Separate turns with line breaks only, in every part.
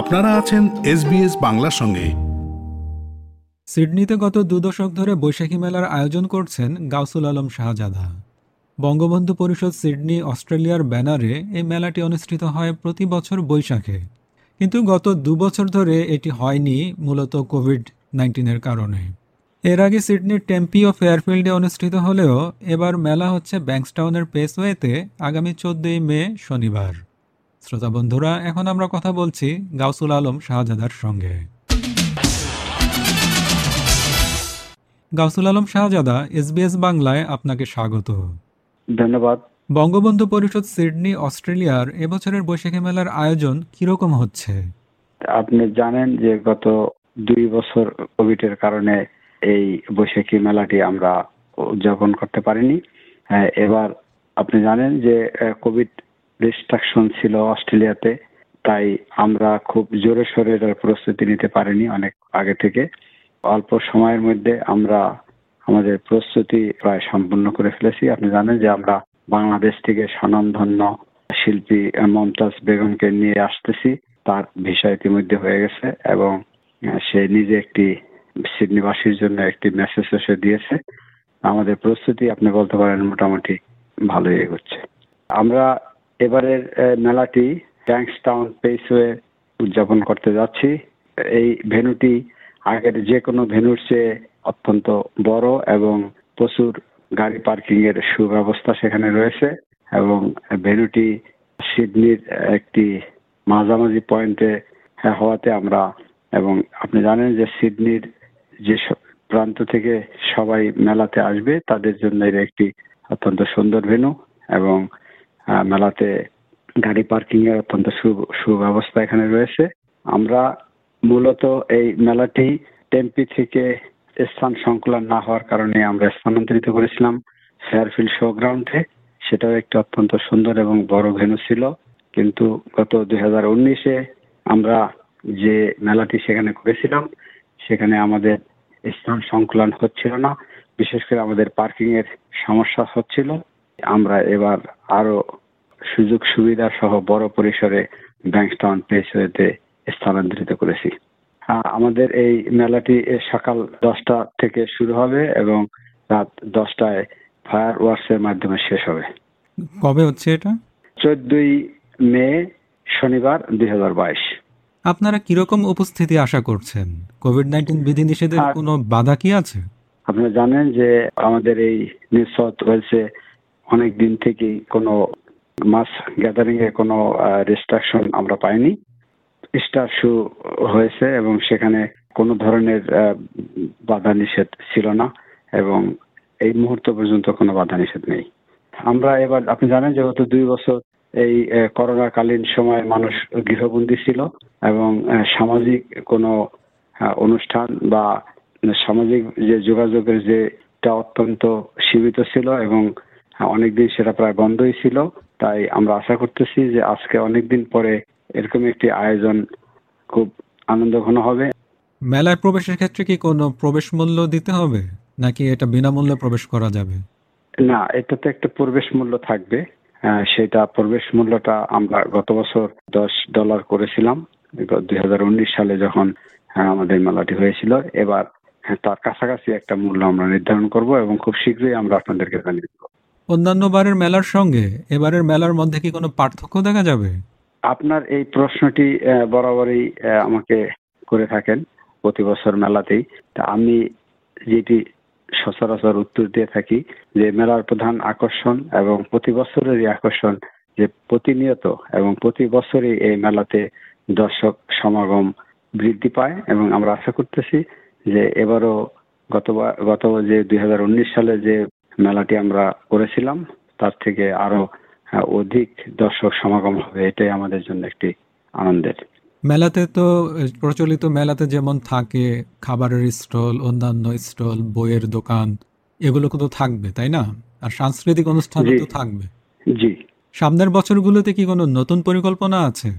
আপনারা আছেন এসবিএস বাংলার সঙ্গে।
সিডনিতে গত দু দশক ধরে বৈশাখী মেলার আয়োজন করছেন গাউসুল আলম শাহজাদা। বঙ্গবন্ধু পরিষদ সিডনি, অস্ট্রেলিয়ার ব্যানারে এই মেলাটি অনুষ্ঠিত হয় প্রতি বছর বৈশাখে। কিন্তু গত দু বছর ধরে এটি হয়নি মূলত কোভিড নাইন্টিনের কারণে। এর আগে সিডনির টেম্পি ও ফেয়ারফিল্ডে অনুষ্ঠিত হলেও এবার মেলা হচ্ছে ব্যাংকস্টাউনের পেসওয়েতে আগামী চোদ্দই মে শনিবার। শ্রোতা বন্ধুরা এখন আমরা কথা বলছি গাউসুল আলম শাহজাদার সঙ্গে। গাউসুল আলম শাহজাদা এসবিএস বাংলায় আপনাকে স্বাগত।
ধন্যবাদ।
বঙ্গবন্ধু পরিষদ সিডনি অস্ট্রেলিয়ার এবছরের বৈশাখী মেলার আয়োজন কীরকম হচ্ছে?
আপনি জানেন যে গত দুই বছর কোভিড এর কারণে এই বৈশাখী মেলাটি আমরা উদযাপন করতে পারিনি। হ্যাঁ, এবার আপনি জানেন যে কোভিড রেস্ট্রাকশন ছিল অস্ট্রেলিয়াতে, তাই আমরা খুব জোরে সোরে এটার প্রস্তুতি নিতে পারিনি অনেক আগে থেকে। অল্প সময়ের মধ্যে আমরা আমাদের প্রস্তুতি প্রায় সম্পূর্ণ করে ফেলেছি। আপনি জানেন যে আমরা বাংলাদেশ থেকে স্বনামধন্য শিল্পী মমতাজ বেগমকে নিয়ে আসতেছি। তার ভিসা ইতিমধ্যে হয়ে গেছে এবং সে নিজে একটি সিডনিবাসীর জন্য একটি মেসেজ এসে দিয়েছে। আমাদের প্রস্তুতি আপনি বলতে পারেন মোটামুটি ভালোই এগোচ্ছে। আমরা এবারের মেলাটি ট্যাঙ্কসটাউন পেসওয়ে উদযাপন করতে যাচ্ছি। এই ভেন্যুটি আগের যে কোনো ভেন্যুর চেয়ে অত্যন্ত বড় এবং প্রচুর গাড়ি পার্কিং এর সুব্যবস্থা সেখানে রয়েছে এবং ভেন্যুটি সিডনির একটি মাঝামাঝি পয়েন্টে হওয়াতে আমরা, এবং আপনি জানেন যে সিডনির যে প্রান্ত থেকে সবাই মেলাতে আসবে, তাদের জন্য এটা একটি অত্যন্ত সুন্দর ভেন্যু এবং মেলাতে গাড়ি পার্কিং এর অত্যন্ত সুব্যবস্থা এখানে রয়েছে। আমরা মূলত এই মেলাটি টেম্পি থেকে স্থান সংকুলন না হওয়ার কারণে আমরা স্থানান্তরিত করেছিলাম ফেয়ারফিল্ড শো গ্রাউন্ডে। সেটাও একটি অত্যন্ত সুন্দর এবং বড় ভেন্যু ছিল। কিন্তু গত দুই হাজার উনিশে আমরা যে মেলাটি সেখানে করেছিলাম, সেখানে আমাদের স্থান সংকুলন হচ্ছিল না। বিশেষ করে আমাদের পার্কিং এর সমস্যা হচ্ছিল। আমরা এবার আরও সুযোগ সুবিধা সহ বড় পরিসরে ব্যাংকস্টাউন পেসওয়েতে স্থানান্তরিত করেছি। আমাদের এই মেলাটি সকাল দশটা থেকে শুরু হবে এবং রাত দশটায় ফায়ার ওয়ার্কস এর মাধ্যমে শেষ হবে।
কবে হচ্ছে এটা?
চোদ্দই মে শনিবার দুই হাজার বাইশ।
আপনারা কীরকম উপস্থিতি আশা করছেন? কোভিড নাইন্টিন বিধিনিষেধের কোনো বাধা কি আছে?
আপনারা জানেন যে আমাদের এই সাউথ ওয়েলসে অনেক দিন থেকেই কোনো মাস গ্যাদারিং এ কোনো রেস্ট্রাকশন আমরা পাইনি। স্টার শু হয়েছে এবং সেখানে কোনো ধরনের বাধা নিষেধ ছিল না এবং এই মুহূর্ত পর্যন্ত কোনো বাধা নিষেধ নেই। আমরা এবার, আপনি জানেন যে গত দুই বছর এই করোনাকালীন সময় মানুষ গৃহবন্দী ছিল এবং সামাজিক কোনো অনুষ্ঠান বা সামাজিক যে যোগাযোগের যেটা অত্যন্ত সীমিত ছিল এবং অনেকদিন সেটা প্রায় বন্ধই ছিল। তাই আমরা আশা করতেছি যে আজকে অনেকদিন পরে এরকম একটি আয়োজন খুব আনন্দ ঘন হবে।
মেলায় প্রবেশের ক্ষেত্রে কি কোনো প্রবেশ মূল্য দিতে হবে নাকি এটা বিনামূল্যে প্রবেশ করা যাবে?
না এটাতে একটা প্রবেশ মূল্য থাকবে। সেটা প্রবেশ মূল্যটা আমরা গত বছর দশ ডলার করেছিলাম। দুই হাজার উনিশ সালে যখন আহ, আমাদের মেলাটি হয়েছিল এবার হ্যাঁ, তার কাছাকাছি একটা মূল্য আমরা নির্ধারণ করব এবং খুব শীঘ্রই আমরা আপনাদেরকে জানিয়ে দেবো।
অন্যান্য বারের মেলার সঙ্গে এবারের মেলার মধ্যে কি কোনো পার্থক্য দেখা যাবে?
আপনার এই প্রশ্নটি বরাবরই আমাকে করে থাকেন প্রতি বছর মেলাতেই। তা আমি যেটি সচরাচর উত্তর দিয়ে থাকি যে, মেলার প্রধান আকর্ষণ এবং প্রতি বছরেরই আকর্ষণ যে, প্রতিনিয়ত এবং প্রতি বছরই এই মেলাতে দর্শক সমাগম বৃদ্ধি পায় এবং আমরা আশা করতেছি যে, এবারও গতবার, গত যে দুই হাজার উনিশ সালে যে মেলাটি আমরা করেছিলাম। তার থেকে আরও হ্যাঁ, অধিক দর্শক সমাগম হবে এটাই আমাদের জন্য একটি আনন্দের।
মেলাতে তো প্রচলিত মেলাতে যেমন থাকে খাবারের স্টল অন্যান্য স্টল বইয়ের দোকান এগুলো তো থাকবে তাই না? আর সাংস্কৃতিক
অনুষ্ঠান
তো থাকবে।
জি।
সামনের বছরগুলোতে কি কোনো নতুন পরিকল্পনা আছে?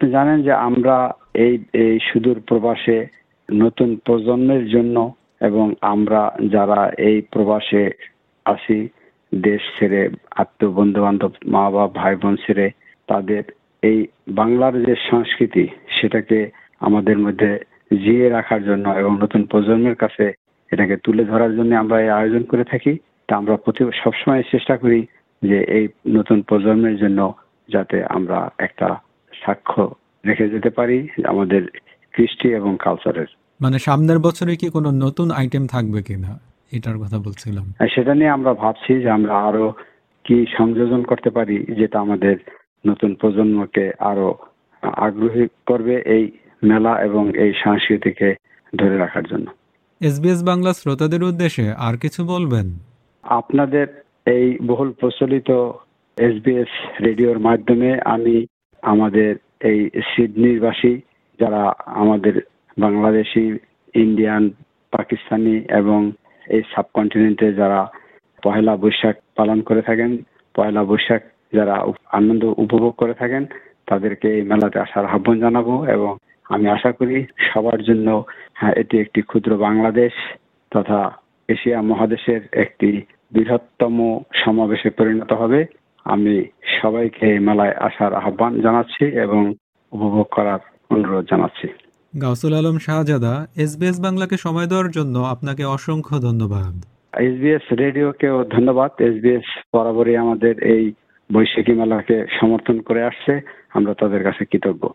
তো জানেন যে আমরা এই এই সুদূর প্রবাসে নতুন প্রজন্মের জন্য এবং আমরা যারা এই প্রবাসে আছি দেশ ছেড়ে আত্মীয় বন্ধু বান্ধব মা বাবা ভাই বোন ছেড়ে তাদের এই বাংলার যে সংস্কৃতি, সেটাকে আমাদের মধ্যে জিয়ে রাখার জন্য এবং নতুন প্রজন্মের কাছে এটাকে তুলে ধরার জন্য আমরা এই আয়োজন করে থাকি। তা আমরা প্রতি সবসময় চেষ্টা করি যে এই নতুন প্রজন্মের জন্য যাতে আমরা একটা সাক্ষ্য রেখে যেতে পারি আমাদের কৃষ্টি এবং কালচারের
মানে সামনের বছরে কি কোনো নতুন আইটেম থাকবে কিনা? এটার কথা বলছিলাম।
সেটা নিয়ে আমরা ভাবছি যে আমরা আরও কি সংযোজন করতে পারি যেটা আমাদের নতুন প্রজন্মকে আরও আগ্রহী করবে এই মেলা এবং এই সংস্কৃতিকে ধরে রাখার জন্য।
এসবিএস বাংলা শ্রোতাদের উদ্দেশ্যে আর কিছু বলবেন?
আপনাদের এই বহুল প্রচলিত এসবিএস রেডিওর মাধ্যমে আমি আমাদের এই সিডনিরবাসী যারা আমাদের বাংলাদেশি ইন্ডিয়ান পাকিস্তানি এবং এই সাবকন্টিনেন্টে যারা পহেলা বৈশাখ পালন করে থাকেন পয়লা বৈশাখ যারা আনন্দ উপভোগ করে থাকেন তাদেরকে এই মেলাতে আসার আহ্বান জানাব এবং আমি আশা করি সবার জন্য হ্যাঁ, এটি একটি ক্ষুদ্র বাংলাদেশ তথা এশিয়া মহাদেশের একটি বৃহত্তম সমাবেশে পরিণত হবে। আমি সবাইকে এই মেলায় আসার আহ্বান জানাচ্ছি এবং উপভোগ করার অনুরোধ জানাচ্ছি।
গাউসুল আলম শাহজাদা এসবিএস বাংলাকে সময় দেওয়ার জন্য আপনাকে অসংখ্য ধন্যবাদ।
এসবিএস রেডিওকেও ধন্যবাদ। এসবিএস বরাবরই আমাদের এই বৈশাখী মেলাকে সমর্থন করে আসছে। আমরা তাদের কাছে কৃতজ্ঞ।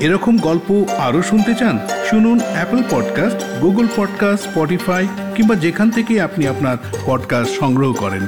এরকম গল্প আরও শুনতে চান শুনুন Apple podcast Google podcast Spotify কিংবা যেখান থেকে আপনি আপনার পডকাস্ট সংগ্রহ করেন।